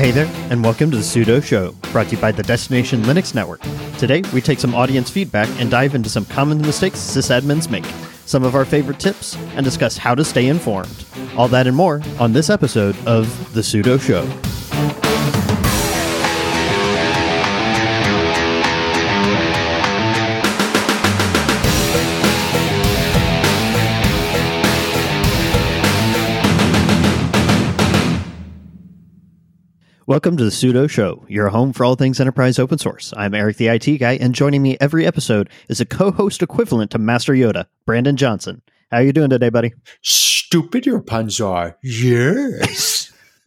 Hey there, and welcome to the Sudo Show, brought to you by the Destination Linux Network. Today, we take some audience feedback and dive into some common mistakes sysadmins make, some of our favorite tips, and discuss how to stay informed. All that and more on this episode of the Sudo Show. Welcome to the Sudo Show, your home for all things enterprise open source. I'm Eric the IT guy, and joining me every episode is a co-host equivalent to Master Yoda, Brandon Johnson. How are you doing today, buddy? Stupid your puns are. Yes.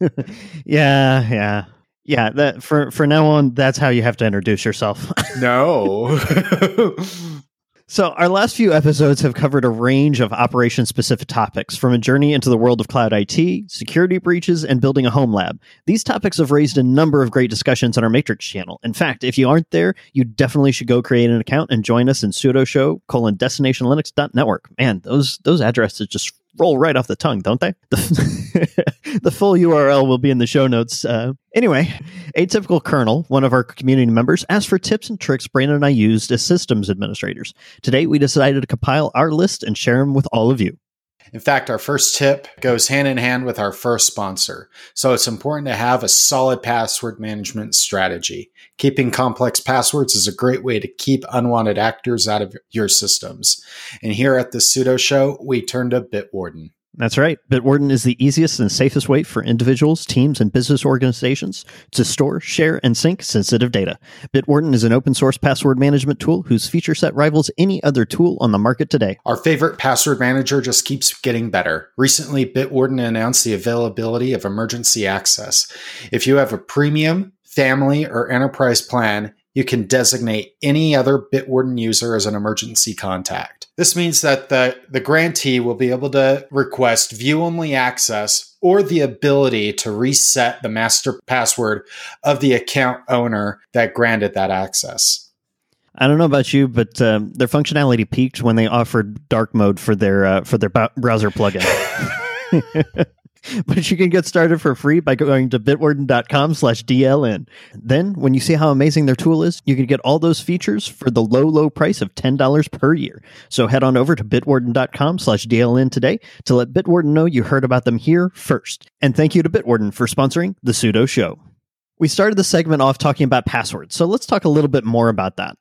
yeah, yeah. Yeah, that for for now on, that's how you have to introduce yourself. no. So, our last few episodes have covered a range of operation specific topics from a journey into the world of cloud IT, security breaches, and building a home lab. These topics have raised a number of great discussions on our Matrix channel. In fact, if you aren't there, you definitely should go create an account and join us in sudo show colon destinationlinux.network. Man, those those addresses just roll right off the tongue, don't they? The, full URL will be in the show notes. Uh, anyway, Atypical Kernel, one of our community members, asked for tips and tricks Brandon and I used as systems administrators. Today, we decided to compile our list and share them with all of you. In fact, our first tip goes hand in hand with our first sponsor. So it's important to have a solid password management strategy. Keeping complex passwords is a great way to keep unwanted actors out of your systems. And here at the Sudo Show, we turn to Bitwarden. That's right. Bitwarden is the easiest and safest way for individuals, teams, and business organizations to store, share, and sync sensitive data. Bitwarden is an open source password management tool whose feature set rivals any other tool on the market today. Our favorite password manager just keeps getting better. Recently, Bitwarden announced the availability of emergency access. If you have a premium, family, or enterprise plan, you can designate any other Bitwarden user as an emergency contact. This means that the, the grantee will be able to request view only access or the ability to reset the master password of the account owner that granted that access. I don't know about you, but um, their functionality peaked when they offered dark mode for their uh, for their browser plugin. but you can get started for free by going to bitwarden.com slash DLN. Then, when you see how amazing their tool is, you can get all those features for the low, low price of $10 per year. So head on over to bitwarden.com slash DLN today to let Bitwarden know you heard about them here first. And thank you to Bitwarden for sponsoring the Sudo Show. We started the segment off talking about passwords, so let's talk a little bit more about that.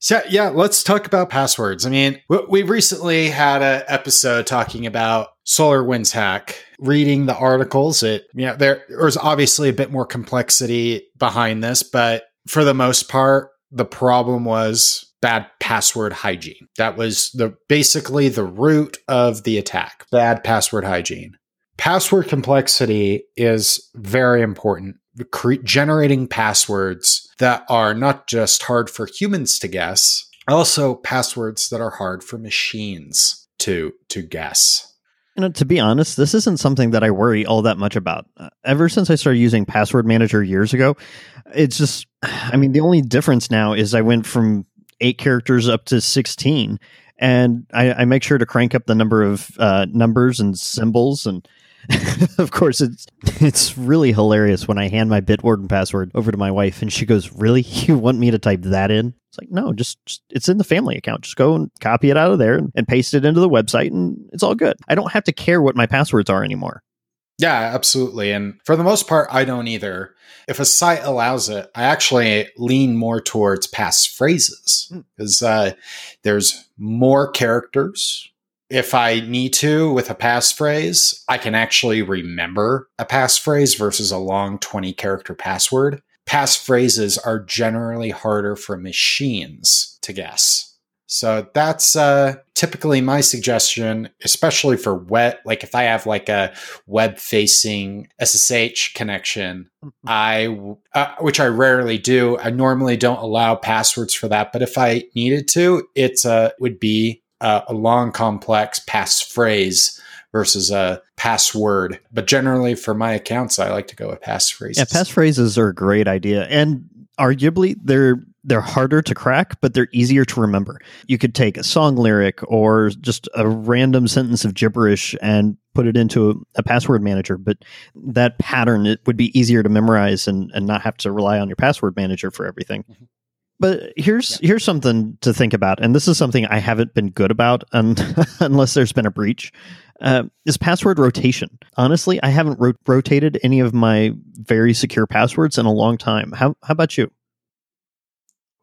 So yeah, let's talk about passwords. I mean, we recently had an episode talking about SolarWinds hack. Reading the articles, it yeah, there was obviously a bit more complexity behind this, but for the most part, the problem was bad password hygiene. That was the basically the root of the attack. Bad password hygiene. Password complexity is very important. Cre- generating passwords that are not just hard for humans to guess, also passwords that are hard for machines to to guess you know, to be honest, this isn't something that I worry all that much about. Uh, ever since I started using Password Manager years ago, it's just, I mean, the only difference now is I went from eight characters up to 16, and I, I make sure to crank up the number of uh, numbers and symbols and of course, it's it's really hilarious when I hand my Bitwarden password over to my wife, and she goes, "Really? You want me to type that in?" It's like, no, just, just, it's in the family account. Just go and copy it out of there and, and paste it into the website, and it's all good. I don't have to care what my passwords are anymore. Yeah, absolutely. And for the most part, I don't either. If a site allows it, I actually lean more towards passphrases because hmm. uh, there's more characters, if I need to with a passphrase, I can actually remember a passphrase versus a long 20 character password. Passphrases are generally harder for machines to guess. So that's uh, typically my suggestion, especially for wet. Like if I have like a web facing SSH connection, mm-hmm. I, uh, which I rarely do, I normally don't allow passwords for that. But if I needed to, it uh, would be uh, a long, complex passphrase versus a password. But generally, for my accounts, I like to go with passphrases. Yeah, passphrases are a great idea, and arguably they're they're harder to crack, but they're easier to remember. You could take a song lyric or just a random sentence of gibberish and put it into a, a password manager, but that pattern it would be easier to memorize and, and not have to rely on your password manager for everything. Mm-hmm. But here's yeah. here's something to think about, and this is something I haven't been good about un- unless there's been a breach. Uh, is password rotation. Honestly, I haven't ro- rotated any of my very secure passwords in a long time. How how about you?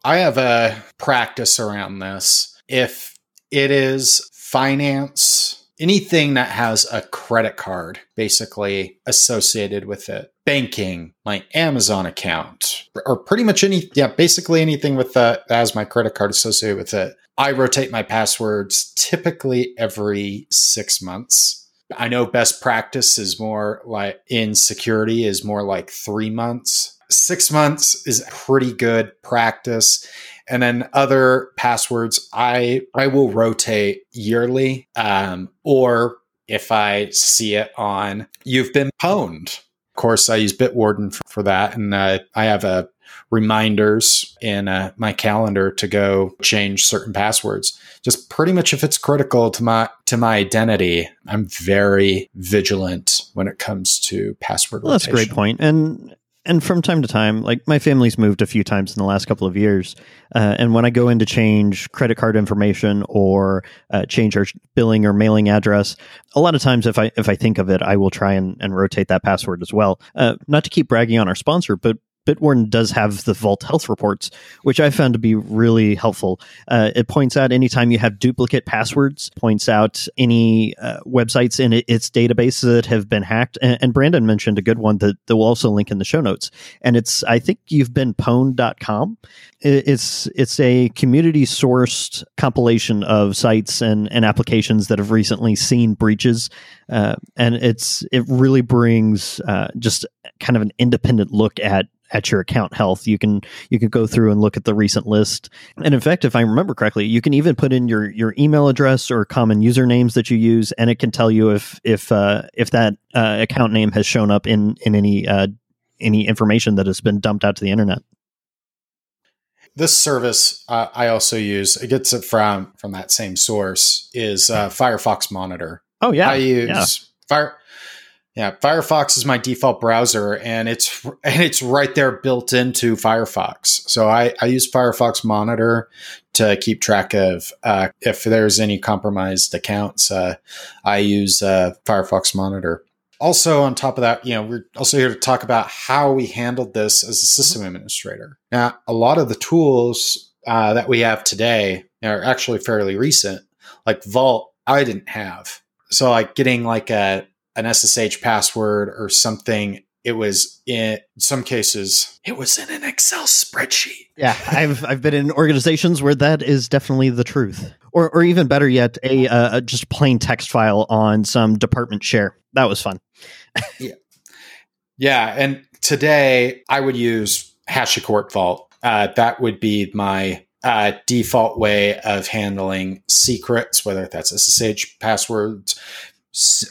I have a practice around this. If it is finance, anything that has a credit card basically associated with it, banking, my Amazon account, or pretty much any, yeah, basically anything with that has my credit card associated with it. I rotate my passwords typically every six months. I know best practice is more like in security is more like three months Six months is pretty good practice. And then other passwords, I I will rotate yearly, um, or if I see it on you've been pwned. Of course, I use Bitwarden for, for that, and uh, I have a uh, reminders in uh, my calendar to go change certain passwords. Just pretty much if it's critical to my to my identity, I'm very vigilant when it comes to password. Well, that's a great point, and and from time to time, like my family's moved a few times in the last couple of years, uh, and when I go in to change credit card information or uh, change our billing or mailing address, a lot of times if I if I think of it, I will try and, and rotate that password as well. Uh, not to keep bragging on our sponsor, but Bitwarden does have the Vault Health reports, which I found to be really helpful. Uh, it points out anytime you have duplicate passwords, points out any uh, websites in its database that have been hacked. And, and, Brandon mentioned a good one that, that we'll also link in the show notes. And it's, I think you've been pwned.com. It's, it's a community sourced compilation of sites and, and applications that have recently seen breaches. Uh, and it's, it really brings uh, just kind of an independent look at at your account health. You can you can go through and look at the recent list. And in fact, if I remember correctly, you can even put in your your email address or common usernames that you use, and it can tell you if if uh, if that uh, account name has shown up in in any uh, any information that has been dumped out to the internet. This service uh, I also use. It gets it from from that same source. Is uh, Firefox Monitor. Oh yeah, I use yeah. Fire yeah, Firefox is my default browser, and it's and it's right there built into Firefox. So I, I use Firefox Monitor to keep track of uh, if there's any compromised accounts. Uh, I use uh, Firefox Monitor. Also, on top of that, you know, we're also here to talk about how we handled this as a system mm-hmm. administrator. Now, a lot of the tools uh, that we have today are actually fairly recent. Like Vault, I didn't have. So, like getting like a an SSH password or something. It was in some cases, it was in an Excel spreadsheet. Yeah, I've I've been in organizations where that is definitely the truth, or or even better yet, a uh, just plain text file on some department share. That was fun. yeah, yeah, and today I would use HashiCorp Vault. Uh, that would be my uh, default way of handling secrets, whether that's SSH passwords,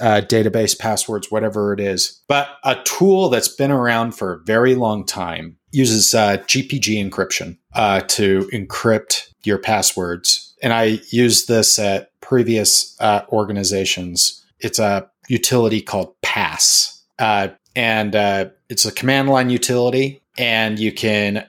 uh, database passwords, whatever it is. But a tool that's been around for a very long time uses uh, GPG encryption uh, to encrypt your passwords. And I used this at previous uh, organizations. It's a utility called Pass. Uh, and uh, it's a command line utility, and you can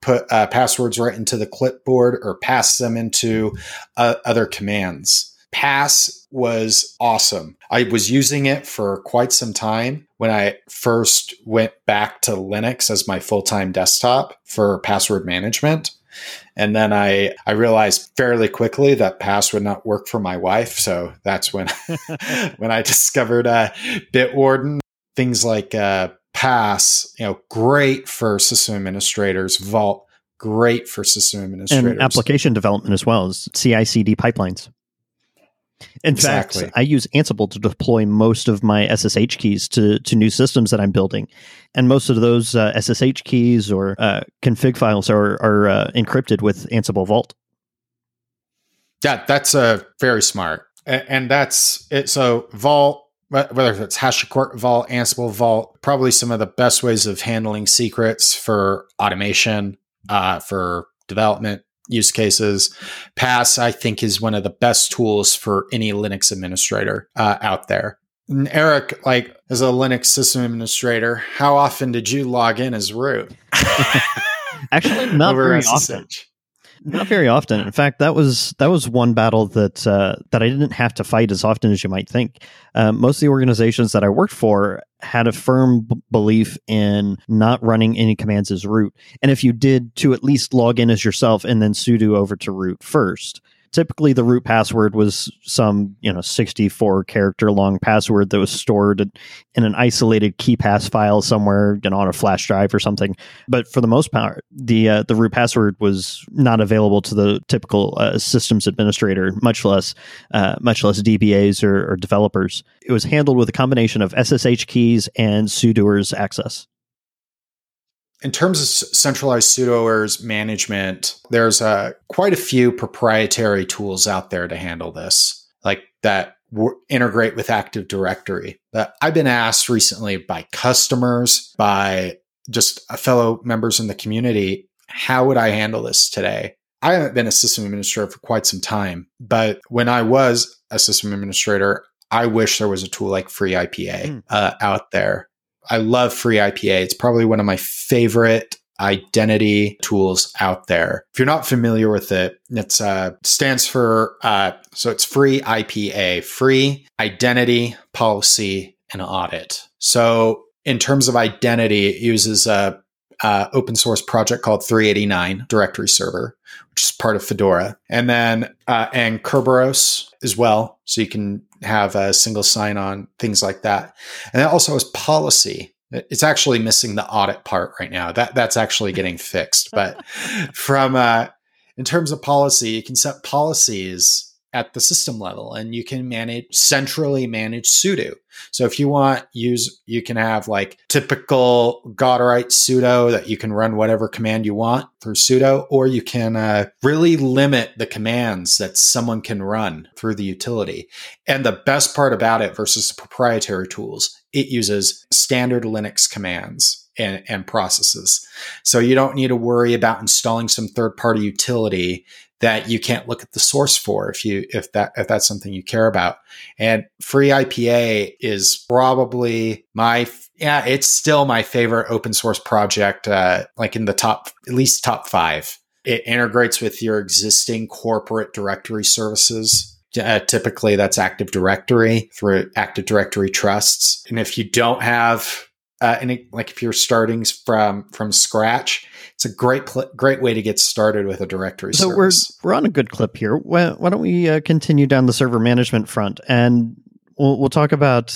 put passwords right into the clipboard or pass them into other commands. Pass was awesome. I was using it for quite some time when I first went back to Linux as my full time desktop for password management. And then I, I realized fairly quickly that pass would not work for my wife. So that's when, when I discovered uh, Bitwarden. Things like uh, pass, you know, great for system administrators. Vault, great for system administrators. And application development as well as CI CD pipelines. In exactly. fact, I use Ansible to deploy most of my SSH keys to, to new systems that I'm building. And most of those uh, SSH keys or uh, config files are, are uh, encrypted with Ansible Vault. Yeah, that's uh, very smart. And, that's it. So, Vault, whether it's HashiCorp Vault, Ansible Vault, probably some of the best ways of handling secrets for automation uh, for development use cases. Pass, I think, is one of the best tools for any Linux administrator uh, out there. And Eric, like as a Linux system administrator, how often did you log in as root? Actually, not very SSH. often. Not very often. In fact, that was that was one battle that uh, that I didn't have to fight as often as you might think. Uh, most of the organizations that I worked for had a firm b- belief in not running any commands as root, and if you did, to at least log in as yourself and then sudo over to root first typically the root password was some you know 64 character long password that was stored in an isolated KeePass file somewhere you know on a flash drive or something. But for the most part the uh, the root password was not available to the typical uh, systems administrator much less uh, much less dbas or, or developers. It was handled with a combination of ssh keys and sudoers access in terms of centralized sudoers management, there's uh, quite a few proprietary tools out there to handle this, like that w- integrate with Active Directory. But I've been asked recently by customers, by just fellow members in the community, how would I handle this today? I haven't been a system administrator for quite some time, but when I was a system administrator, I wish there was a tool like FreeIPA mm. uh, out there I love FreeIPA. It's probably one of my favorite identity tools out there. If you're not familiar with it, it uh, stands for uh, so it's free IPA, free identity policy and audit. So in terms of identity, it uses a, a open source project called 389 directory server, which is part of Fedora, and then uh, and Kerberos as well. So you can have a single sign on, things like that. And that also has policy. It's actually missing the audit part right now. That that's actually getting fixed. But from uh, in terms of policy, you can set policies at the system level and you can manage centrally manage sudo. So if you want use you can have like typical Gauderite sudo that you can run whatever command you want through sudo or you can uh, really limit the commands that someone can run through the utility. And the best part about it versus proprietary tools, it uses standard Linux commands. And, and, processes. So you don't need to worry about installing some third party utility that you can't look at the source for if you if that if that's something you care about. And FreeIPA is probably my yeah, it's still my favorite open source project, uh, like in the top at least top five. It integrates with your existing corporate directory services. Uh, typically, that's Active Directory through Active Directory trusts. And if you don't have uh, any, like if you're starting from from scratch, it's a great cl- great way to get started with a directory so service. we're we're on a good clip here why, why don't we uh, continue down the server management front and we'll, we'll talk about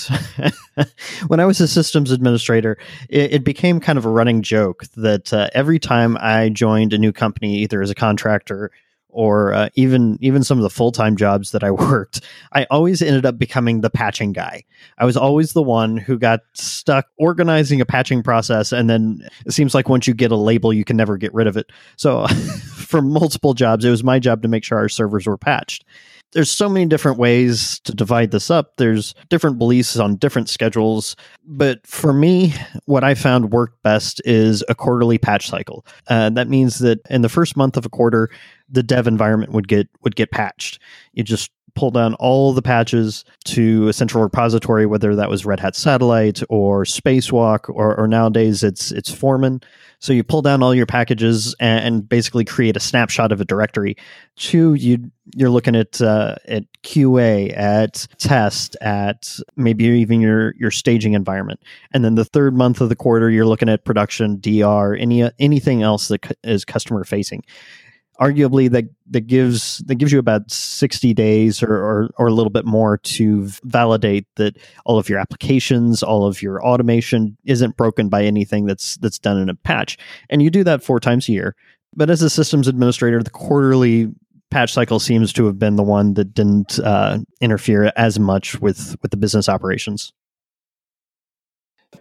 when i was a systems administrator it, it became kind of a running joke that uh, every time i joined a new company either as a contractor or uh, even even some of the full-time jobs that I worked, I always ended up becoming the patching guy. I was always the one who got stuck organizing a patching process and then it seems like once you get a label you can never get rid of it. So for multiple jobs it was my job to make sure our servers were patched there's so many different ways to divide this up. There's different beliefs on different schedules. But for me, what I found worked best is a quarterly patch cycle. Uh, that means that in the first month of a quarter, the dev environment would get would get patched. You just pull down all the patches to a central repository, whether that was Red Hat Satellite or Spacewalk or, or nowadays it's it's Foreman. So you pull down all your packages and, and basically create a snapshot of a directory. Two, you you're looking at uh, at QA, at test, at maybe even your your staging environment, and then the third month of the quarter, you're looking at production, DR, any anything else that is customer facing arguably that that gives that gives you about 60 days or, or, or a little bit more to validate that all of your applications all of your automation isn't broken by anything that's that's done in a patch. And you do that four times a year. But as a systems administrator the quarterly patch cycle seems to have been the one that didn't uh, interfere as much with with the business operations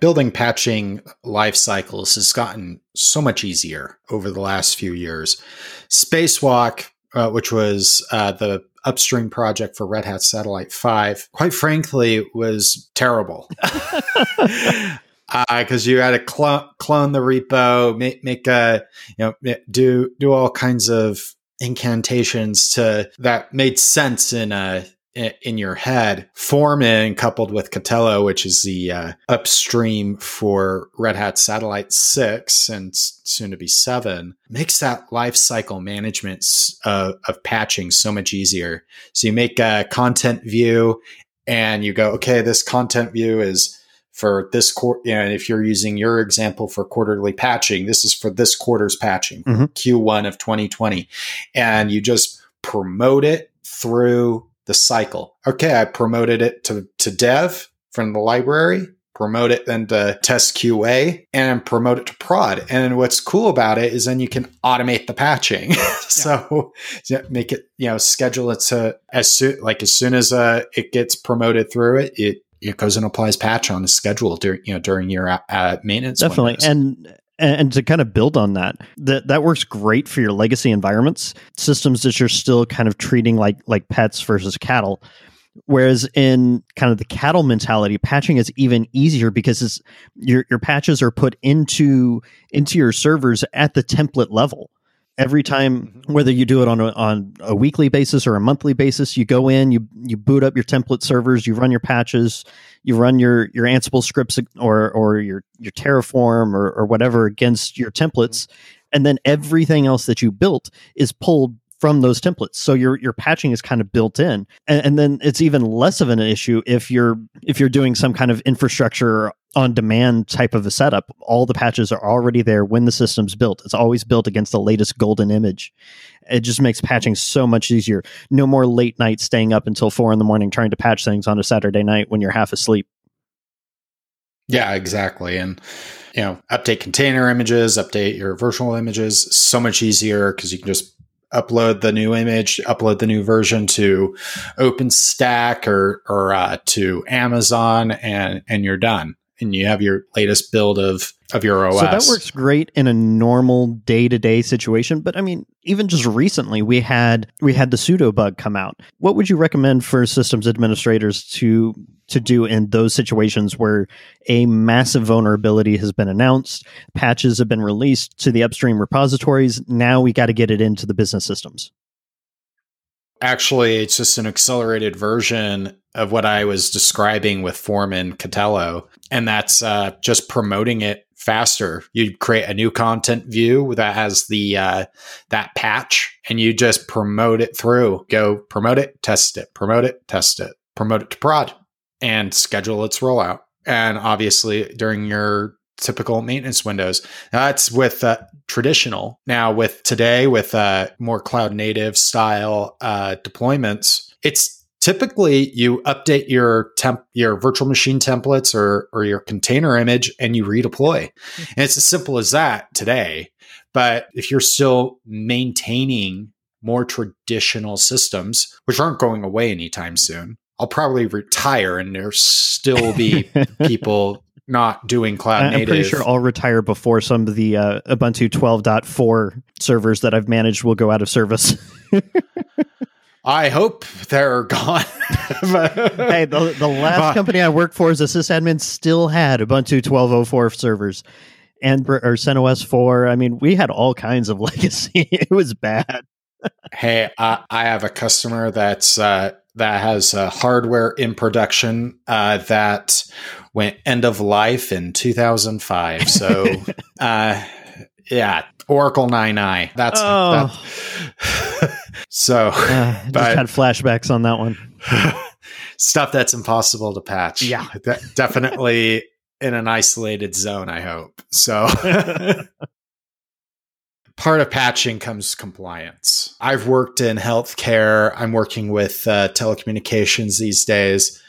building patching life cycles has gotten so much easier over the last few years. Spacewalk, uh, which was uh, the upstream project for Red Hat Satellite 5, quite frankly, was terrible. because uh, you had to clone, clone the repo, make make a you know do do all kinds of incantations to that made sense in a in your head. Foreman coupled with Katello, which is the uh, upstream for Red Hat Satellite 6 and soon to be 7, makes that life cycle management uh, of patching so much easier. So you make a content view and you go, okay, this content view is for this quarter. You know, if you're using your example for quarterly patching, this is for this quarter's patching, mm-hmm. Q1 of 2020. And you just promote it through the cycle. Okay, I promoted it to, to dev from the library, promote it then to test QA, and promote it to prod. And what's cool about it is then you can automate the patching. so make it, you know, schedule it to as soon like as soon as uh, it gets promoted through it, it it goes and applies patch on a schedule during you know during your uh, maintenance. Definitely, windows. and and to kind of build on that that that works great for your legacy environments systems that you're still kind of treating like like pets versus cattle. Whereas in kind of the cattle mentality patching is even easier because your your patches are put into into your servers at the template level every time mm-hmm. whether you do it on a, on a weekly basis or a monthly basis you go in you you boot up your template servers you run your patches you run your your ansible scripts or or your your terraform or, or whatever against your templates mm-hmm. and then everything else that you built is pulled from those templates. So your your patching is kind of built in, and, and, then it's even less of an issue if you're if you're doing some kind of infrastructure on demand type of a setup. All the patches are already there when the system's built. It's always built against the latest golden image. It just makes patching so much easier. No more late night staying up until four in the morning trying to patch things on a Saturday night when you're half asleep. Yeah, exactly. And you know, update container images, update your virtual images, so much easier because you can just upload the new image, upload the new version to OpenStack or or uh, to Amazon, and and you're done. And you have your latest build of of your OS. So that works great in a normal day to day situation. But I mean, even just recently, we had we had the sudo bug come out. What would you recommend for systems administrators to to do in those situations where a massive vulnerability has been announced, patches have been released to the upstream repositories. Now we got to get it into the business systems. Actually, it's just an accelerated version of what I was describing with Foreman Katello, and that's uh, just promoting it faster. You create a new content view that has the uh, that patch, and you just promote it through. Go promote it, test it, promote it, test it, promote it to prod and schedule its rollout. And obviously, during your typical maintenance windows, that's with uh, traditional. Now, with today, with uh, more cloud native style uh, deployments, it's typically you update your temp your virtual machine templates or or your container image and you redeploy mm-hmm. and it's as simple as that today but if you're still maintaining more traditional systems which aren't going away anytime soon I'll probably retire and there still be people not doing cloud native. I'm pretty sure I'll retire before some of the uh, Ubuntu 12.4 servers that I've managed will go out of service. I hope they're gone. hey, the, the last company I worked for as a sysadmin still had Ubuntu 12.04 servers and or CentOS 4. I mean, we had all kinds of legacy. it was bad. hey, I, I have a customer that's uh, that has uh, hardware in production uh, that went end of life in 2005. So, uh, yeah, Oracle 9i. That's oh. that. so. Uh, just but, had flashbacks on that one. stuff that's impossible to patch. Yeah, definitely in an isolated zone. I hope so part of patching comes compliance. I've worked in healthcare. I'm working with uh, telecommunications these days.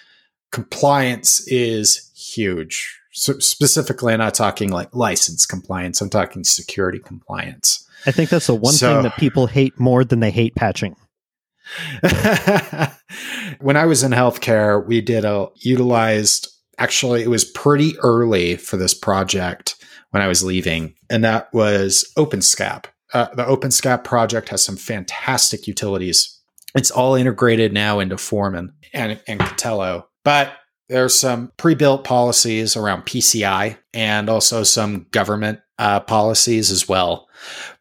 Compliance is huge. So specifically, I'm not talking like license compliance. I'm talking security compliance. I think that's the one so, thing that people hate more than they hate patching. when I was in healthcare, we did a utilized. Actually, it was pretty early for this project when I was leaving, and that was OpenSCAP. Uh, the OpenSCAP project has some fantastic utilities. It's all integrated now into Foreman and, and Katello. But There's some pre-built policies around PCI and also some government uh, policies as well.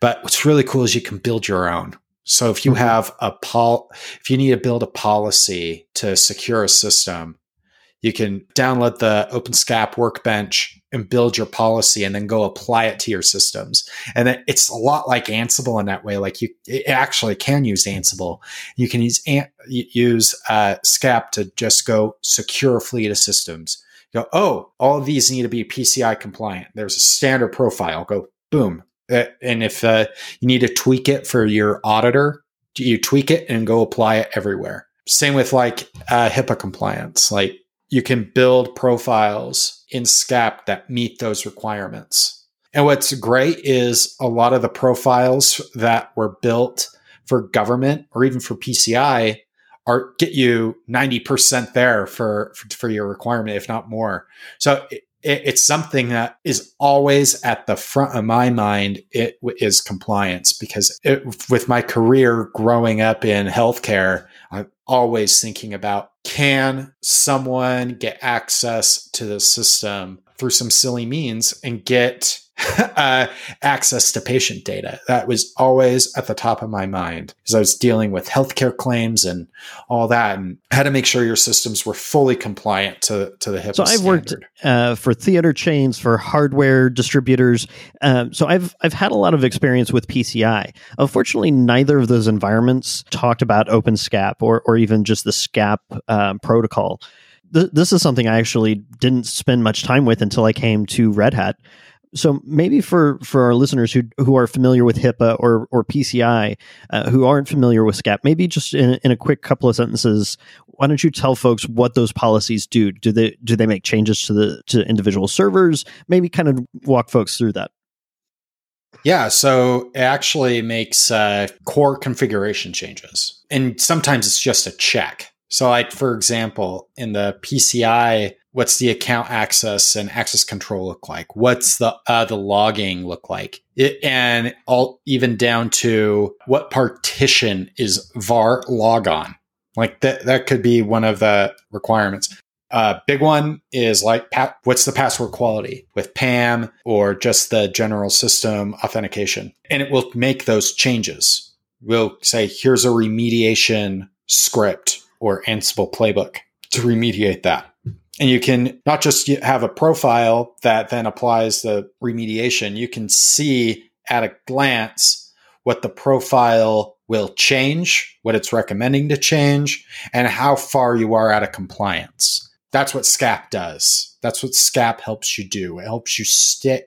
But what's really cool is you can build your own. So if you mm-hmm. have a pol, if you need to build a policy to secure a system, you can download the OpenSCAP workbench and build your policy and then go apply it to your systems. And it's a lot like Ansible in that way. Like you actually can use Ansible. You can use use uh, SCAP to just go secure fleet of systems. Go, oh, all of these need to be PCI compliant. There's a standard profile. Go, boom. Uh, and if uh, you need to tweak it for your auditor, you tweak it and go apply it everywhere. Same with like uh, HIPAA compliance. Like you can build profiles in SCAP that meet those requirements. And what's great is a lot of the profiles that were built for government or even for PCI are get you 90% there for, for, for your requirement, if not more. So it, it's something that is always at the front of my mind. It is compliance because it, with my career growing up in healthcare, always thinking about can someone get access to the system through some silly means and get uh, access to patient data. That was always at the top of my mind because I was dealing with healthcare claims and all that, and had to make sure your systems were fully compliant to to the HIPAA. So I've standard. worked uh, for theater chains, for hardware distributors. Um, so I've I've had a lot of experience with PCI. Unfortunately, neither of those environments talked about OpenSCAP or or even just the SCAP um, protocol this is something I actually didn't spend much time with until I came to Red Hat so maybe for for our listeners who who are familiar with HIPAA or or PCI, uh, who aren't familiar with SCAP, maybe just in, in a quick couple of sentences, why don't you tell folks what those policies do? Do they do they make changes to the to individual servers? Maybe kind of walk folks through that. Yeah, so it actually makes uh, core configuration changes, and sometimes it's just a check. So, like for example, in the PCI what's the account access and access control look like? What's the uh, the logging look like? It, and all even down to what partition is var log on? like that that could be one of the requirements. Uh, big one is like pa- what's the password quality? With pam or just the general system authentication? And it will make those changes. We'll say here's a remediation script or ansible playbook to remediate that and you can not just have a profile that then applies the remediation, you can see at a glance what the profile will change, what it's recommending to change, and how far you are out of compliance. That's what SCAP does. That's what SCAP helps you do. It helps you st-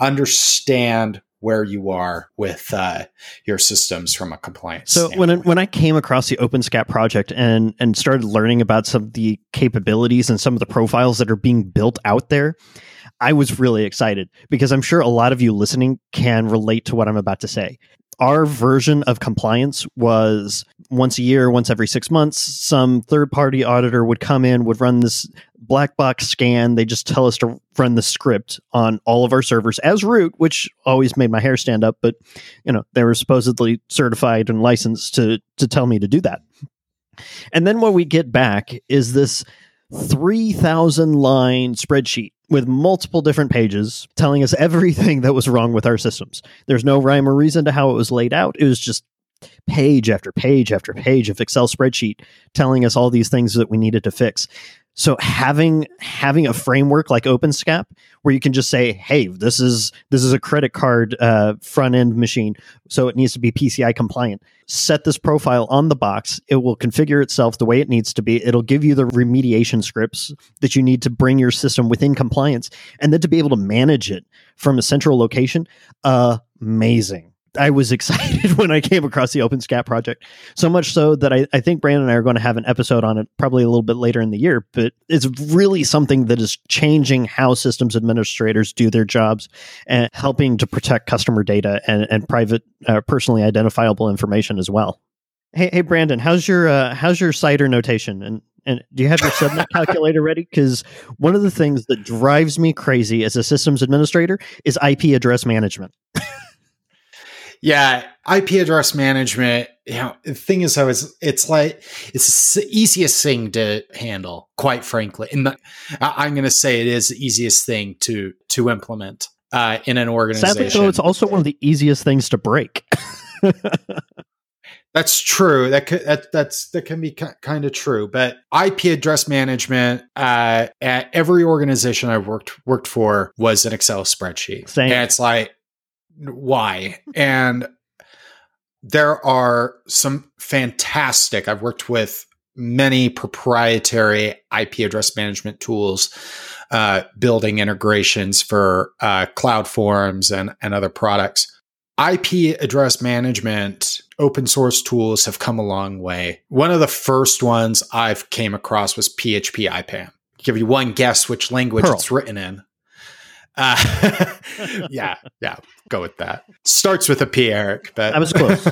understand where you are with uh, your systems from a compliance. So standpoint. when when I came across the OpenSCAP project and and started learning about some of the capabilities and some of the profiles that are being built out there, I was really excited because I'm sure a lot of you listening can relate to what I'm about to say. Our version of compliance was once a year, once every six months, some third party auditor would come in, would run this black box scan. They just tell us to run the script on all of our servers as root, which always made my hair stand up. But you know, they were supposedly certified and licensed to to tell me to do that. And then what we get back is this 3,000 line spreadsheet with multiple different pages telling us everything that was wrong with our systems. There's no rhyme or reason to how it was laid out. It was just page after page after page of Excel spreadsheet telling us all these things that we needed to fix. So having having a framework like OpenSCAP where you can just say, "Hey, this is this is a credit card uh, front end machine, so it needs to be PCI compliant." Set this profile on the box. It will configure itself the way it needs to be. It'll give you the remediation scripts that you need to bring your system within compliance, and then to be able to manage it from a central location. amazing. I was excited when I came across the OpenSCAP project. So much so that I, I think Brandon and I are going to have an episode on it probably a little bit later in the year. But it's really something that is changing how systems administrators do their jobs and helping to protect customer data and, and private, uh, personally identifiable information as well. Hey, hey, Brandon, how's your uh, how's your CIDR notation? And and do you have your subnet calculator ready? Because one of the things that drives me crazy as a systems administrator is IP address management. Yeah, IP address management. You know, the thing is, though, is it's like it's the easiest thing to handle. Quite frankly, and the, I'm going to say it is the easiest thing to to implement uh, in an organization. Sadly, though, it's also one of the easiest things to break. That's true. That could, that that's that can be kind of true. But IP address management uh, at every organization I worked worked for was an Excel spreadsheet. Same. And it's like why? and there are some fantastic. I've worked with many proprietary IP address management tools, uh, building integrations for uh, cloud forms and and other products. IP address management open source tools have come a long way. One of the first ones I've came across was PHP IPAM. Give you one guess which language Perl. it's written in. Uh, yeah, yeah, go with that. Starts with a P, Eric, but I was close.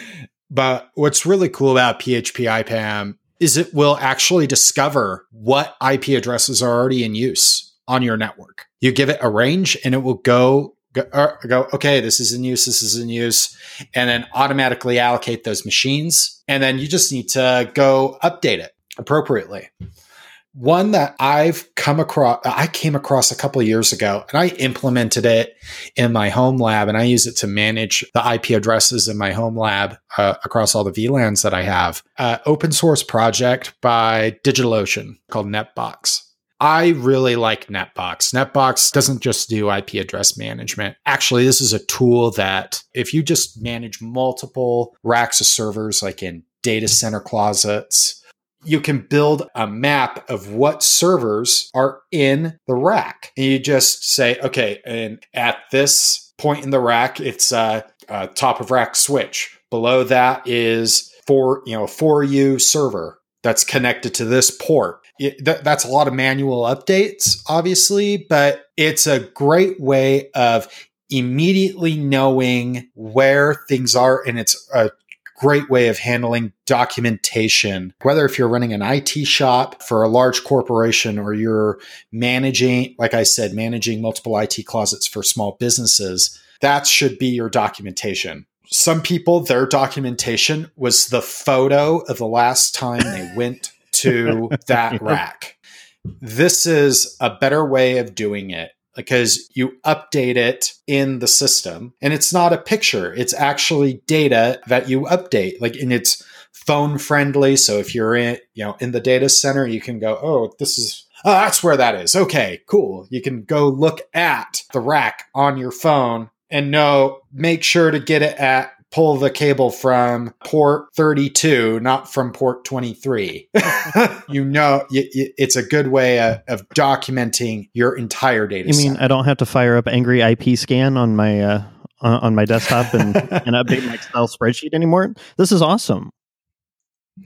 but what's really cool about PHP IPAM is it will actually discover what IP addresses are already in use on your network. You give it a range and it will go go, uh, go, okay, this is in use, this is in use, and then automatically allocate those machines. And then you just need to go update it appropriately. One that I've come across, I came across a couple years ago and I implemented it in my home lab and I use it to manage the IP addresses in my home lab uh, across all the VLANs that I have. Uh, open source project by DigitalOcean called NetBox. I really like Netbox. Netbox doesn't just do IP address management. Actually, this is a tool that if you just manage multiple racks of servers, like in data center closets, you can build a map of what servers are in the rack. And you just say, okay, and at this point in the rack, it's a, a top of rack switch. Below that is for, you know, for you server that's connected to this port it, th- that's a lot of manual updates, obviously, but it's a great way of immediately knowing where things are. And it's a great way of handling documentation. Whether if you're running an IT shop for a large corporation or you're managing, like I said, managing multiple IT closets for small businesses, that should be your documentation some people their documentation was the photo of the last time they went to that rack. This is a better way of doing it because you update it in the system. And it's not a picture it's actually data that you update like and it's phone friendly. So if you're in you know in the data center you can go oh this is oh, that's where that is. Okay cool. You can go look at the rack on your phone and know make sure to get it at pull the cable from port 32, not from port 23. you know, it's a good way of, of, documenting your entire data. You mean I don't have to fire up Angry IP Scan on my uh, on my desktop and, and update my Excel spreadsheet anymore? This is awesome.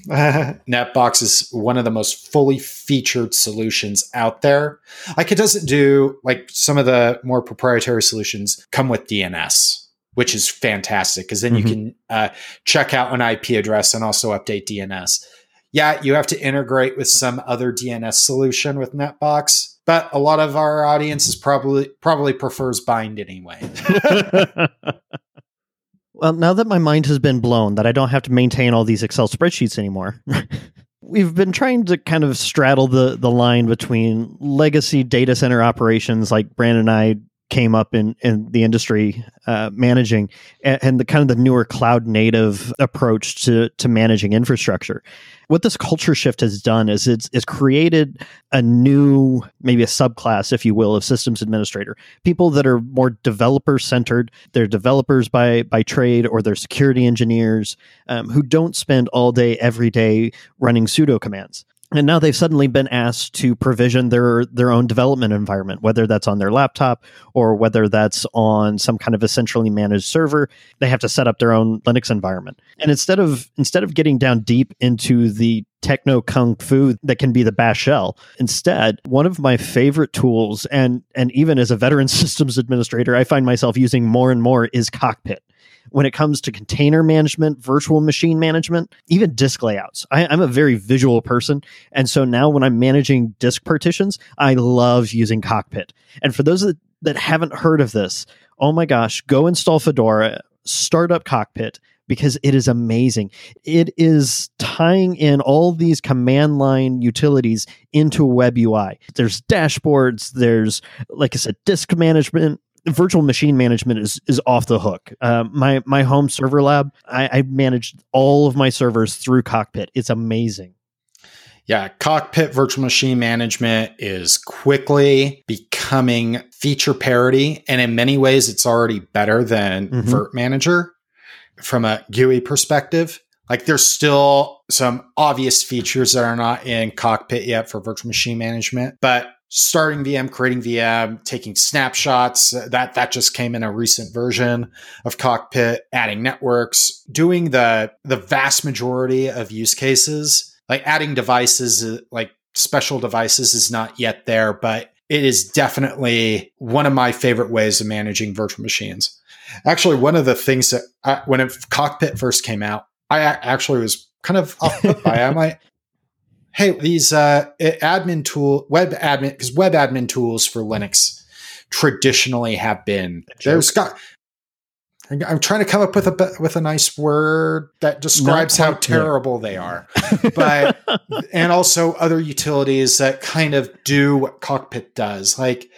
Netbox is one of the most fully featured solutions out there. Like it doesn't do like some of the more proprietary solutions come with DNS which is fantastic because then mm-hmm. you can uh, check out an IP address and also update DNS. Yeah, you have to integrate with some other DNS solution with Netbox, but a lot of our audience is probably probably prefers bind anyway. well, now that my mind has been blown that I don't have to maintain all these Excel spreadsheets anymore. we've been trying to kind of straddle the the line between legacy data center operations like Brandon and I came up in in the industry uh, managing and, and, the kind of the newer cloud native approach to to managing infrastructure. What this culture shift has done is it's it's created a new maybe a subclass, if you will, of systems administrator. People that are more developer centered. They're developers by by trade or they're security engineers um, who don't spend all day every day running sudo commands and now they've suddenly been asked to provision their their own development environment whether that's on their laptop or whether that's on some kind of a centrally managed server. They have to set up their own linux environment. And instead of instead of getting down deep into the techno kung fu that can be the bash shell instead one of my favorite tools and and even as a veteran systems administrator i find myself using more and more is cockpit when it comes to container management, virtual machine management, even disk layouts. I, am a very visual person. And so now when I'm managing disk partitions, I love using Cockpit. And for those that, that haven't heard of this, oh my gosh, go install Fedora Startup Cockpit because it is amazing. It is tying in all these command line utilities into a web UI. There's dashboards, there's, like I said, disk management. Virtual machine management is is off the hook. Uh, my my home server lab, I, I managed all of my servers through Cockpit. It's amazing. Yeah, cockpit virtual machine management is quickly becoming feature parity. And in many ways, it's already better than Mhm. Virt Manager from a GUI perspective. Like there's still some obvious features that are not in cockpit yet for virtual machine management, but starting VM, creating VM, taking snapshots, that that just came in a recent version of cockpit, adding networks, doing the the vast majority of use cases. Like adding devices uh, like special devices is not yet there but it is definitely one of my favorite ways of managing virtual machines. Actually one of the things that I, when it, cockpit first came out I actually was kind of off by i'm like hey these uh, admin tool web admin because web admin tools for linux traditionally have been there's got I'm trying to come up with a with a nice word that describes how terrible they are, but and also other utilities that kind of do what Cockpit does. Like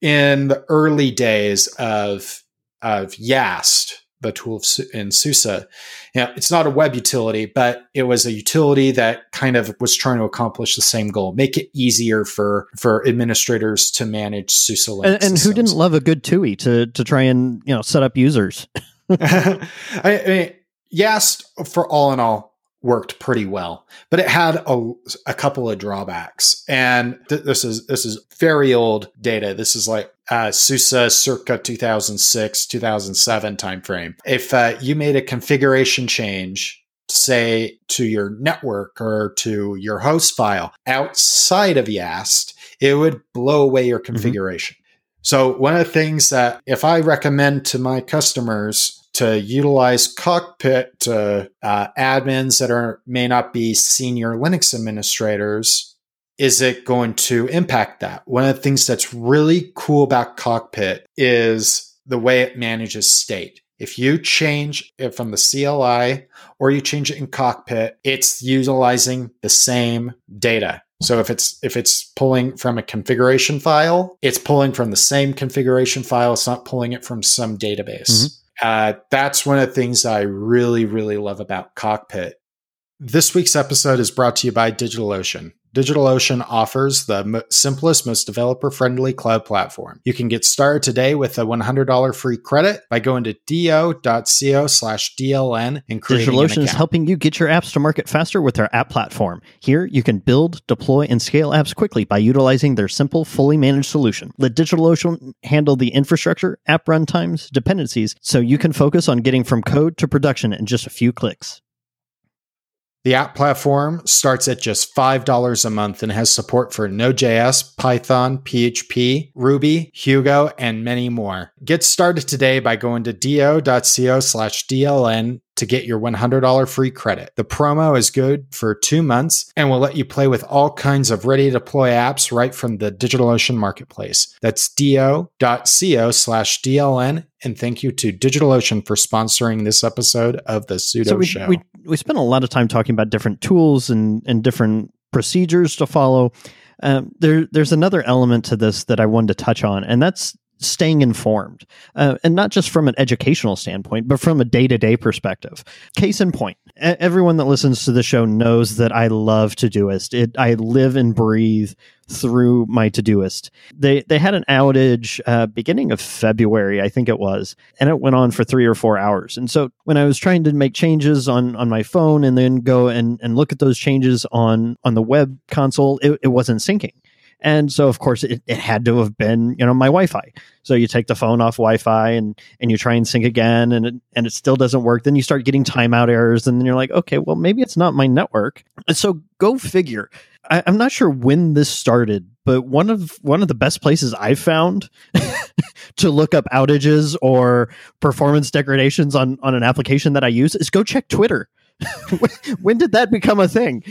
in the early days of of Yast, the tool in SUSE, you know, it's not a web utility, but it was a utility that kind of was trying to accomplish the same goal: make it easier for for administrators to manage SUSE And, and who didn't love a good TUI to to try and you know set up users? I, I mean, Yast, for all in all, worked pretty well, but it had a, a couple of drawbacks. And th- this is this is very old data. This is like uh, SUSE circa 2006, 2007 timeframe. If uh, you made a configuration change, say to your network or to your host file outside of Yast, it would blow away your configuration. So one of the things that if I recommend to my customers to utilize Cockpit to uh, admins that are may not be senior Linux administrators, is it going to impact that? One of the things that's really cool about Cockpit is the way it manages state. If you change it from the CLI or you change it in Cockpit, it's utilizing the same data. So if it's if it's pulling from a configuration file, it's pulling from the same configuration file. It's not pulling it from some database. Mhm. Uh, that's one of the things I really really love about Cockpit. This week's episode is brought to you by DigitalOcean. DigitalOcean offers the mo- simplest, most developer friendly cloud platform. You can get started today with a $100 free credit by going to do.co slash DLN and creating an DigitalOcean is helping you get your apps to market faster with their app platform. Here, you can build, deploy, and scale apps quickly by utilizing their simple, fully managed solution. Let DigitalOcean handle the infrastructure, app runtimes, dependencies, so you can focus on getting from code to production in just a few clicks. The app platform starts at just $5 a month and has support for Node.js, Python, PHP, Ruby, Hugo, and many more. Get started today by going to do.co slash DLN to get your $100 free credit. The promo is good for two months and will let you play with all kinds of ready to deploy apps right from the DigitalOcean marketplace. That's do.co slash DLN. And thank you to DigitalOcean for sponsoring this episode of the Sudo so we, Show. we we spent a lot of time talking about different tools and and different procedures to follow. Um, there there's another element to this that I wanted to touch on, and that's staying informed, uh, and not just from an educational standpoint, but from a day to day perspective. Case in point, everyone that listens to the show knows that I love Todoist. It I live and breathe through my Todoist. They they had an outage uh, beginning of February, I think it was, and it went on for three or four hours. And so when I was trying to make changes on on my phone and then go and and look at those changes on on the web console, it, it wasn't syncing. And so, of course, it, it had to have been, you know, my Wi-Fi. So you take the phone off Wi-Fi and and you try and sync again, and it, and it still doesn't work. Then you start getting timeout errors, and then you're like, okay, well, maybe it's not my network. And so go figure. I, I'm not sure when this started, but one of one of the best places I've found to look up outages or performance degradations on on an application that I use is go check Twitter. when did that become a thing?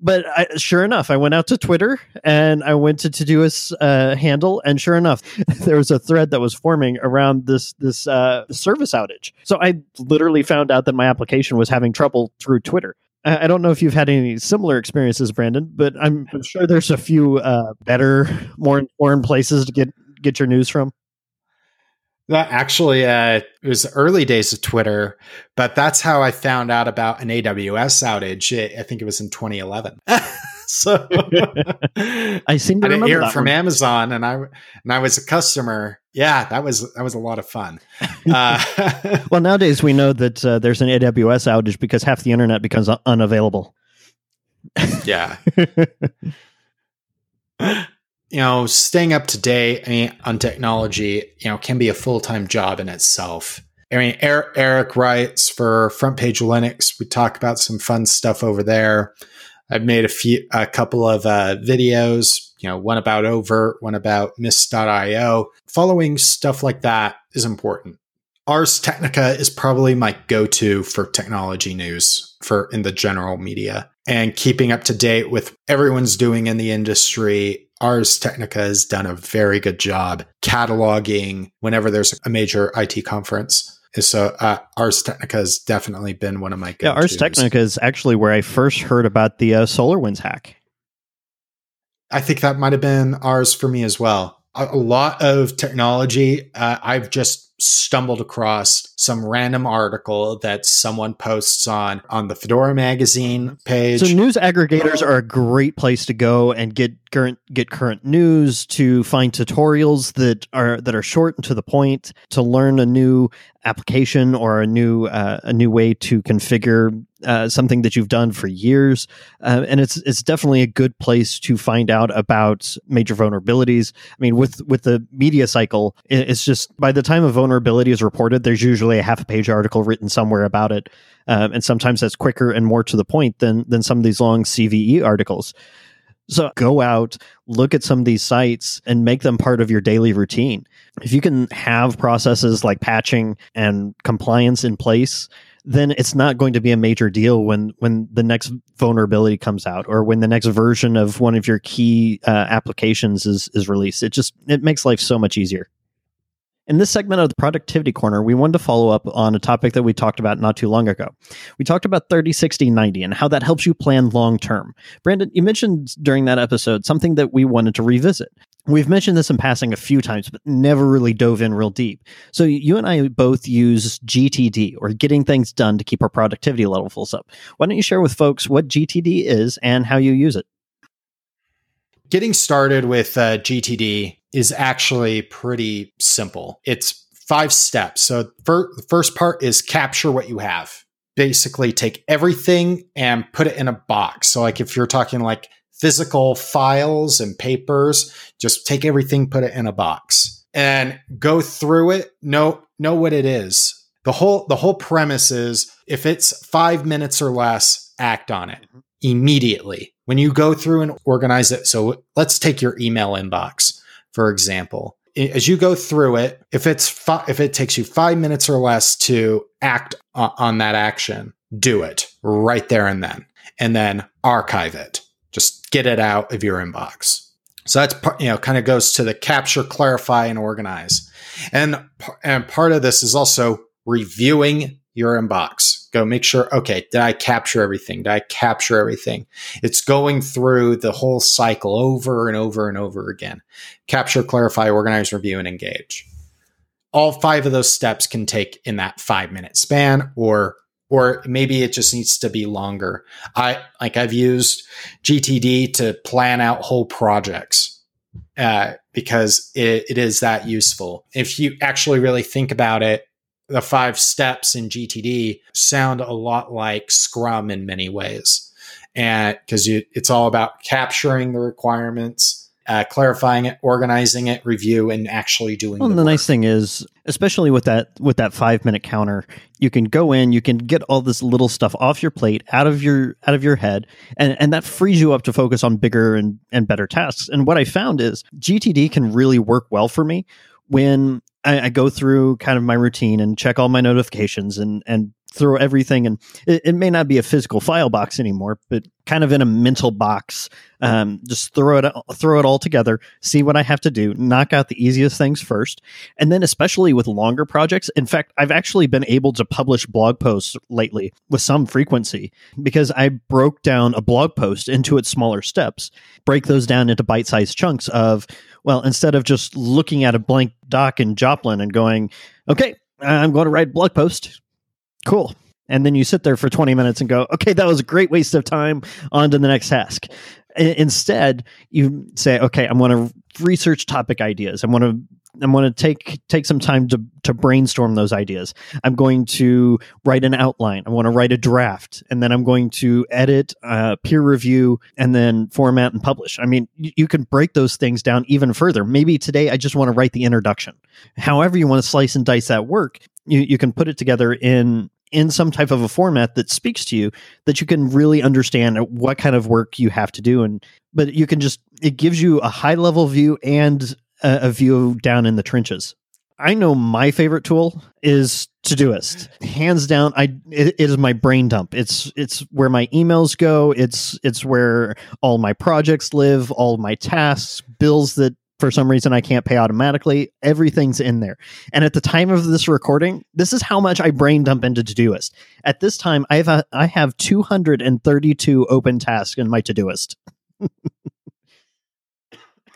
But I, sure enough, I went out to Twitter and I went to Todoist uh, handle, and sure enough, there was a thread that was forming around this this uh, service outage. So I literally found out that my application was having trouble through Twitter. I don't know if you've had any similar experiences, Brandon, but I'm, I'm sure there's a few uh, better, more informed places to get get your news from. That actually, uh, it was early days of Twitter, but that's how I found out about an AWS outage. I think it was in 2011. so I seem to I didn't hear it from one. Amazon, and I and I was a customer. Yeah, that was that was a lot of fun. Uh, well, nowadays we know that uh, there's an AWS outage because half the internet becomes unavailable. yeah you know, staying up to date I mean, on technology, you know, can be a full time job in itself. I mean, Eric, writes for Front Page Linux. We talk about some fun stuff over there. I've made a few, a couple of uh, videos. You know, one about oVirt, one about Mist.io. Following stuff like that is important. Ars Technica is probably my go-to for technology news for in the general media and keeping up to date with everyone's doing in the industry Ars Technica has done a very good job cataloging whenever there's a major IT conference. So uh, Ars Technica has definitely been one of my go Yeah, Ars Technica is actually where I first heard about the uh, SolarWinds hack. I think that might have been Ars for me as well. A, a lot of technology uh, I've just stumbled across some random article that someone posts on on the Fedora magazine page. So news aggregators are a great place to go and get current get current news, to find tutorials that are that are short and to the point, to learn a new application or a new uh, a new way to configure uh, something that you've done for years, uh, and it's it's definitely a good place to find out about major vulnerabilities. I mean, with with the media cycle, it's just by the time a vulnerability is reported, there's usually a half a page article written somewhere about it, um, and sometimes that's quicker and more to the point than than some of these long CVE articles. So go out, look at some of these sites and make them part of your daily routine. If you can have processes like patching and compliance in place, then it's not going to be a major deal when when the next vulnerability comes out or when the next version of one of your key uh, applications is is released. It just it makes life so much easier. In this segment of the Productivity Corner, we wanted to follow up on a topic that we talked about not too long ago. We talked about 30, 60, 90 and how that helps you plan long term. Brandon, you mentioned during that episode something that we wanted to revisit. We've mentioned this in passing a few times, but never really dove in real deep. So you and I both use GTD or getting things done to keep our productivity levels up. Why don't you share with folks what GTD is and how you use it? Getting started with uh, GTD is actually pretty simple. It's five steps. So fir- the first part is capture what you have. Basically, take everything and put it in a box. So, like if you're talking like physical files and papers, just take everything, put it in a box, and go through it. Know know what it is. The whole the whole premise is if it's five minutes or less, act on it mm-hmm. immediately. When you go through and organize it. So let's take your email inbox for example. As you go through it, if it's fi- if it takes you five minutes or less to act on that action, do it right there and then, and then archive it. Just get it out of your inbox. So that's you know kind of goes to the capture, clarify, and organize, and and part of this is also reviewing your inbox. Go make sure, okay, did I capture everything? Did I capture everything? It's going through the whole cycle over and over and over again. Capture, clarify, organize, review, and engage. All five of those steps can take in that five minute span or or maybe it just needs to be longer. I like I've used GTD to plan out whole projects uh, because it, it is that useful. If you actually really think about it, the five steps in GTD sound a lot like Scrum in many ways. And because it's all about capturing the requirements, uh, clarifying it, organizing it, review, and actually doing. Well, the, the nice thing is, especially with that with that five minute counter, you can go in, you can get all this little stuff off your plate, out of your out of your head, and and that frees you up to focus on bigger and and better tasks. And what I found is GTD can really work well for me when I, I go through kind of my routine and check all my notifications and and throw everything and it, it, may not be a physical file box anymore but kind of in a mental box. Um, just throw it throw it all together see what i have to do knock out the easiest things first. And then especially with longer projects in fact i've actually been able to publish blog posts lately with some frequency because i broke down a blog post into its smaller steps break those down into bite-sized chunks of well instead of just looking at a blank doc in joplin and going okay i'm going to write blog post Cool. And then you sit there for 20 minutes and go, okay, that was a great waste of time. On to the next task. Instead, you say, okay, I'm going to research topic ideas. I'm going to I'm going to take take some time to to brainstorm those ideas. I'm going to write an outline. I want to write a draft, and then I'm going to edit, uh, peer review, and then format and publish. I mean, you, you can break those things down even further. Maybe today I just want to write the introduction. However, you want to slice and dice that work, you, you can put it together in in some type of a format that speaks to you that you can really understand what kind of work you have to do. And but you can just it gives you a high level view and a, a view down in the trenches. I know my favorite tool is todoist. Hands down i it, it is my brain dump. It's it's where my emails go. It's it's where all my projects live all my tasks bills that for some reason I can't pay automatically. Everything's in there. And at the time of this recording, this is how much I brain dump into Todoist. At this time, I have a, I have 232 open tasks in my Todoist.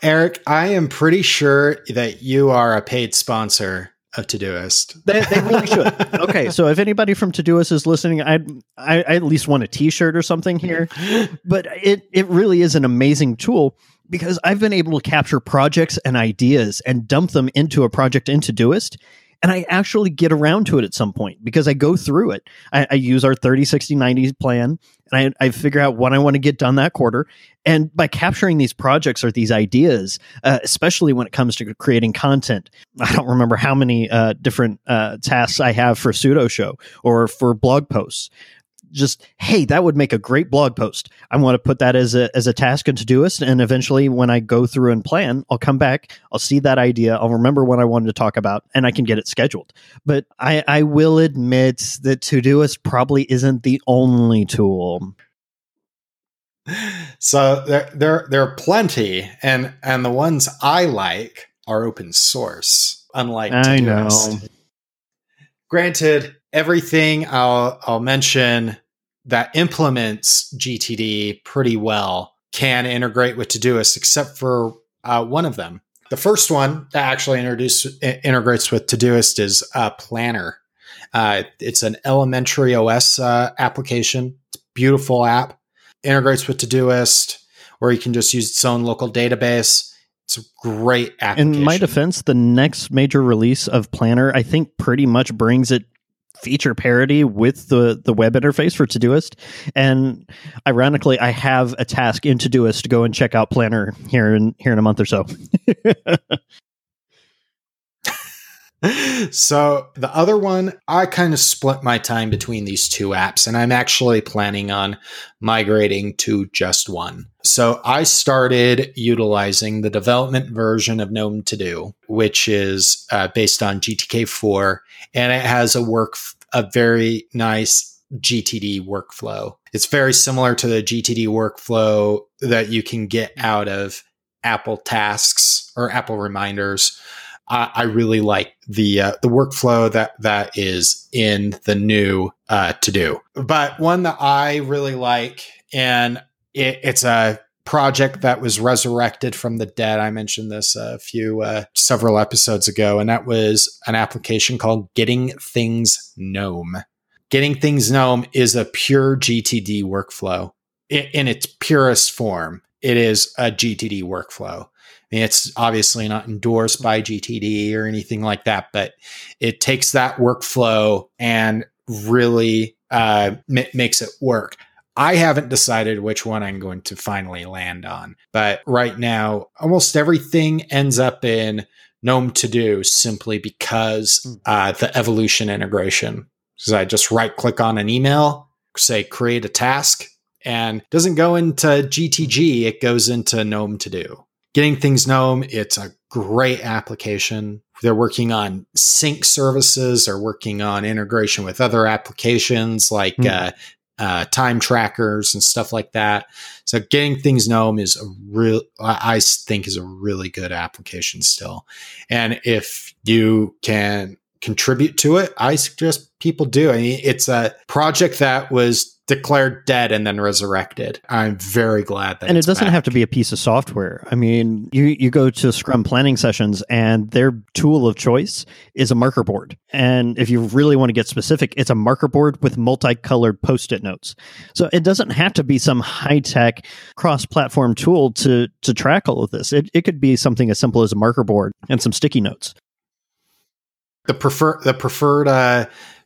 Eric, I am pretty sure that you are a paid sponsor of Todoist. They, they really should. Okay, so if anybody from Todoist is listening, I'd, I, I at least want a T-shirt or something here. But it it really is an amazing tool because I've been able to capture projects and ideas and dump them into a project into Todoist. And I actually get around to it at some point because I go through it. I, I use our 30, 60, 90 plan and I, I figure out what I want to get done that quarter. And by capturing these projects or these ideas, uh, especially when it comes to creating content, I don't remember how many uh, different uh, tasks I have for sudo show or for blog posts just hey that would make a great blog post. I want to put that as a as a task and todoist and eventually when i go through and plan i'll come back i'll see that idea i'll remember what i wanted to talk about and i can get it scheduled. But i i will admit that todoist probably isn't the only tool. So there there there are plenty and and the ones i like are open source unlike i know. Granted everything I'll I'll mention that implements GTD pretty well can integrate with Todoist, except for uh, one of them. The first one that actually integrates with Todoist is uh, Planner. Uh, it's an elementary OS uh, application. It's a beautiful app. Integrates with Todoist, or you can just use its own local database. It's a great application. In my defense, the next major release of Planner, I think, pretty much brings it feature parity with the the web interface for Todoist. And ironically, I have a task in Todoist to go and check out Planner here in here in a month or so. so the other one, I kind of split my time between these two apps, and I'm actually planning on migrating to just one. So I started utilizing the development version of GNOME To Do, which is uh, based on GTK4, and it has a work a very nice GTD workflow. It's very similar to the GTD workflow that you can get out of Apple Tasks or Apple Reminders I, I really like the uh, the workflow that that is in the new uh, to do. But one that I really like, and it, it's a project that was resurrected from the dead. I mentioned this a few uh, several episodes ago, and that was an application called Getting Things Gnome. Getting Things Gnome is a pure GTD workflow in, in its purest form. It is a GTD workflow mean, it's obviously not endorsed by GTD or anything like that, but it takes that workflow and really uh, m- makes it work. I haven't decided which one I'm going to finally land on, but right now, almost everything ends up in GNOME to do simply because hmm. uh, the evolution integration. Because I just right click on an email, say create a task, and doesn't go into GTG, it goes into GNOME to do Getting Things Gnome, it's a great application. They're working on sync services, they're working on integration with other applications like mm. uh, uh, time trackers and stuff like that. So getting things gnome is a real, I think is a really good application still. And if you can contribute to it, I suggest people do. I mean, it's a project that was declared dead and then resurrected. I'm very glad that. And it doesn't back. have to be a piece of software. I mean, you you go to Scrum planning sessions, and their tool of choice is a marker board. And if you really want to get specific, it's a marker board with multicolored post-it notes. So it doesn't have to be some high-tech cross-platform tool to to track all of this. It it could be something as simple as a marker board and some sticky notes. The prefer the preferred uh,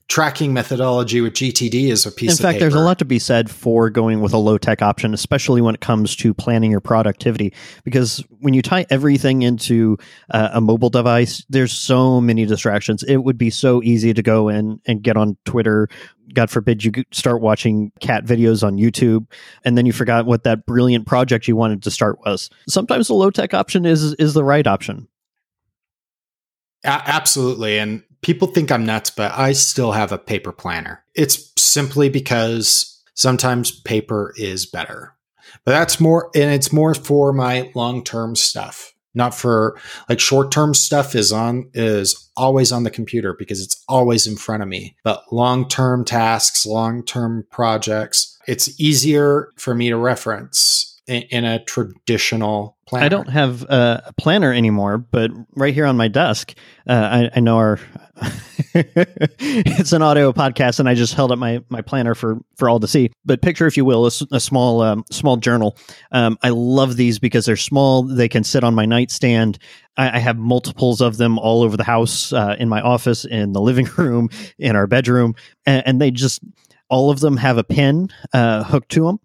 tracking methodology with GTD is a piece. In fact, there's a lot to be said for going with a low tech option, especially when it comes to planning your productivity. Because when you tie everything into uh, a mobile device, there's so many distractions. It would be so easy to go in and get on Twitter. God forbid you start watching cat videos on YouTube, and then you forgot what that brilliant project you wanted to start was. Sometimes the low tech option is is the right option. A- absolutely, and people think I'm nuts, but I still have a paper planner. It's simply because sometimes paper is better. But that's more, and it's more for my long term stuff, not for like short term stuff is on, is always on the computer because it's always in front of me. But long term tasks, long term projects, it's easier for me to reference in, in a traditional planner. I don't have a planner anymore, but right here on my desk, uh, I, I know our it's an audio podcast, and I just held up my my planner for for all to see. But picture, if you will, a, a small um, small journal. Um, I love these because they're small. They can sit on my nightstand. I, I have multiples of them all over the house, uh, in my office, in the living room, in our bedroom, and, and they just all of them have a pin uh, hooked to them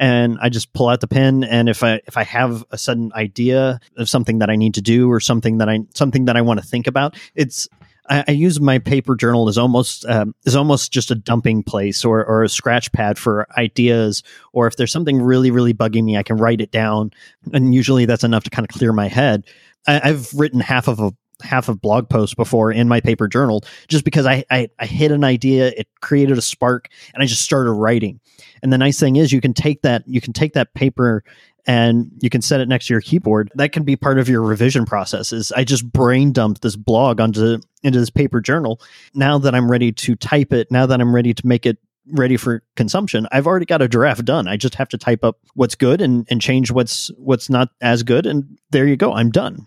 and I just pull out the pen and if I if I have a sudden idea of something that I need to do or something that I something that I want to think about, it's I, I use my paper journal as almost um, is almost just a dumping place or or a scratch pad for ideas or if there's something really really bugging me, I can write it down, and usually that's enough to kind of clear my head. I, I've written half of a half of blog posts before in my paper journal just because I, I, I hit an idea it created a spark and i just started writing. And the nice thing is you can take that you can take that paper and you can set it next to your keyboard. That can be part of your revision process is i just brain dumped this blog onto into this paper journal. Now that i'm ready to type it now that i'm ready to make it ready for consumption i've already got a draft done. I just have to type up what's good and, and change what's what's not as good and there you go i'm done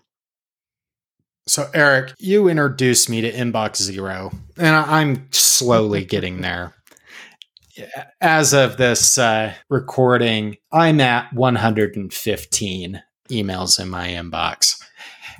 so, Eric, you introduced me to Inbox Zero, and I'm slowly getting there. As of this uh, recording, I'm at 115 emails in my inbox.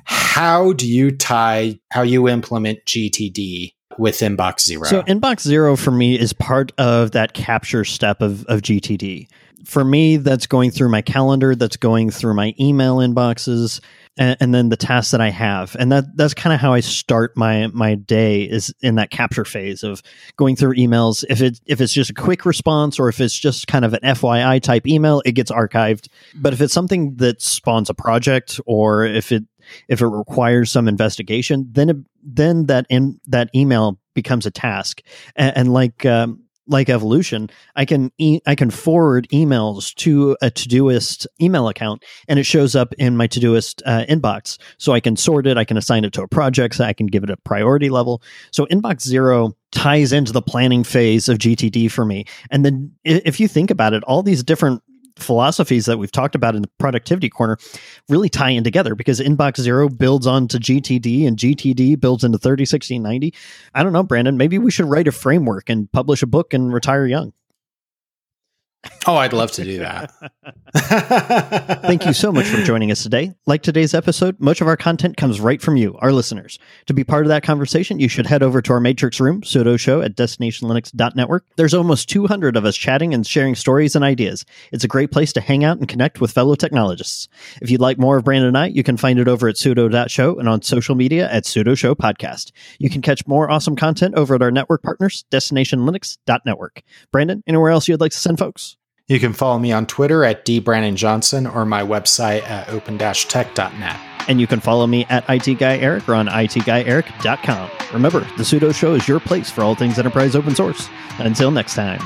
How do you tie how you implement GTD with Inbox Zero? So, Inbox Zero for me is part of that capture step of, of GTD. For me, that's going through my calendar, that's going through my email inboxes and, and then the tasks that I have, and that that's kind of how I start my my day is in that capture phase of going through emails. If it if it's just a quick response or if it's just kind of an FYI type email, it gets archived. But if it's something that spawns a project or if it if it requires some investigation, then it, then that in that email becomes a task. And, and like um, like evolution i can e- i can forward emails to a todoist email account and it shows up in my todoist uh, inbox. So i can sort it i can assign it to a project so i can give it a priority level. So inbox zero ties into the planning phase of gtd for me. And then if you think about it all these different philosophies that we've talked about in the productivity corner really tie in together because inbox zero builds onto gtd and gtd builds into 30 60 90 i don't know brandon maybe we should write a framework and publish a book and retire young Oh, I'd love to do that. Thank you so much for joining us today. Like today's episode, much of our content comes right from you, our listeners. To be part of that conversation, you should head over to our Matrix room, Sudo Show at destinationlinux.network. There's almost 200 of us chatting and sharing stories and ideas. It's a great place to hang out and connect with fellow technologists. If you'd like more of Brandon and I, you can find it over at sudo.show and on social media at Sudo Show Podcast. You can catch more awesome content over at our network partners, destinationlinux.network. Brandon, anywhere else you'd like to send folks? You can follow me on Twitter at dbrandonjohnson or my website at open-tech.net. And you can follow me at itguy.eric or on itguyeric.com. Remember, the sudo Show is your place for all things enterprise open source. Until next time.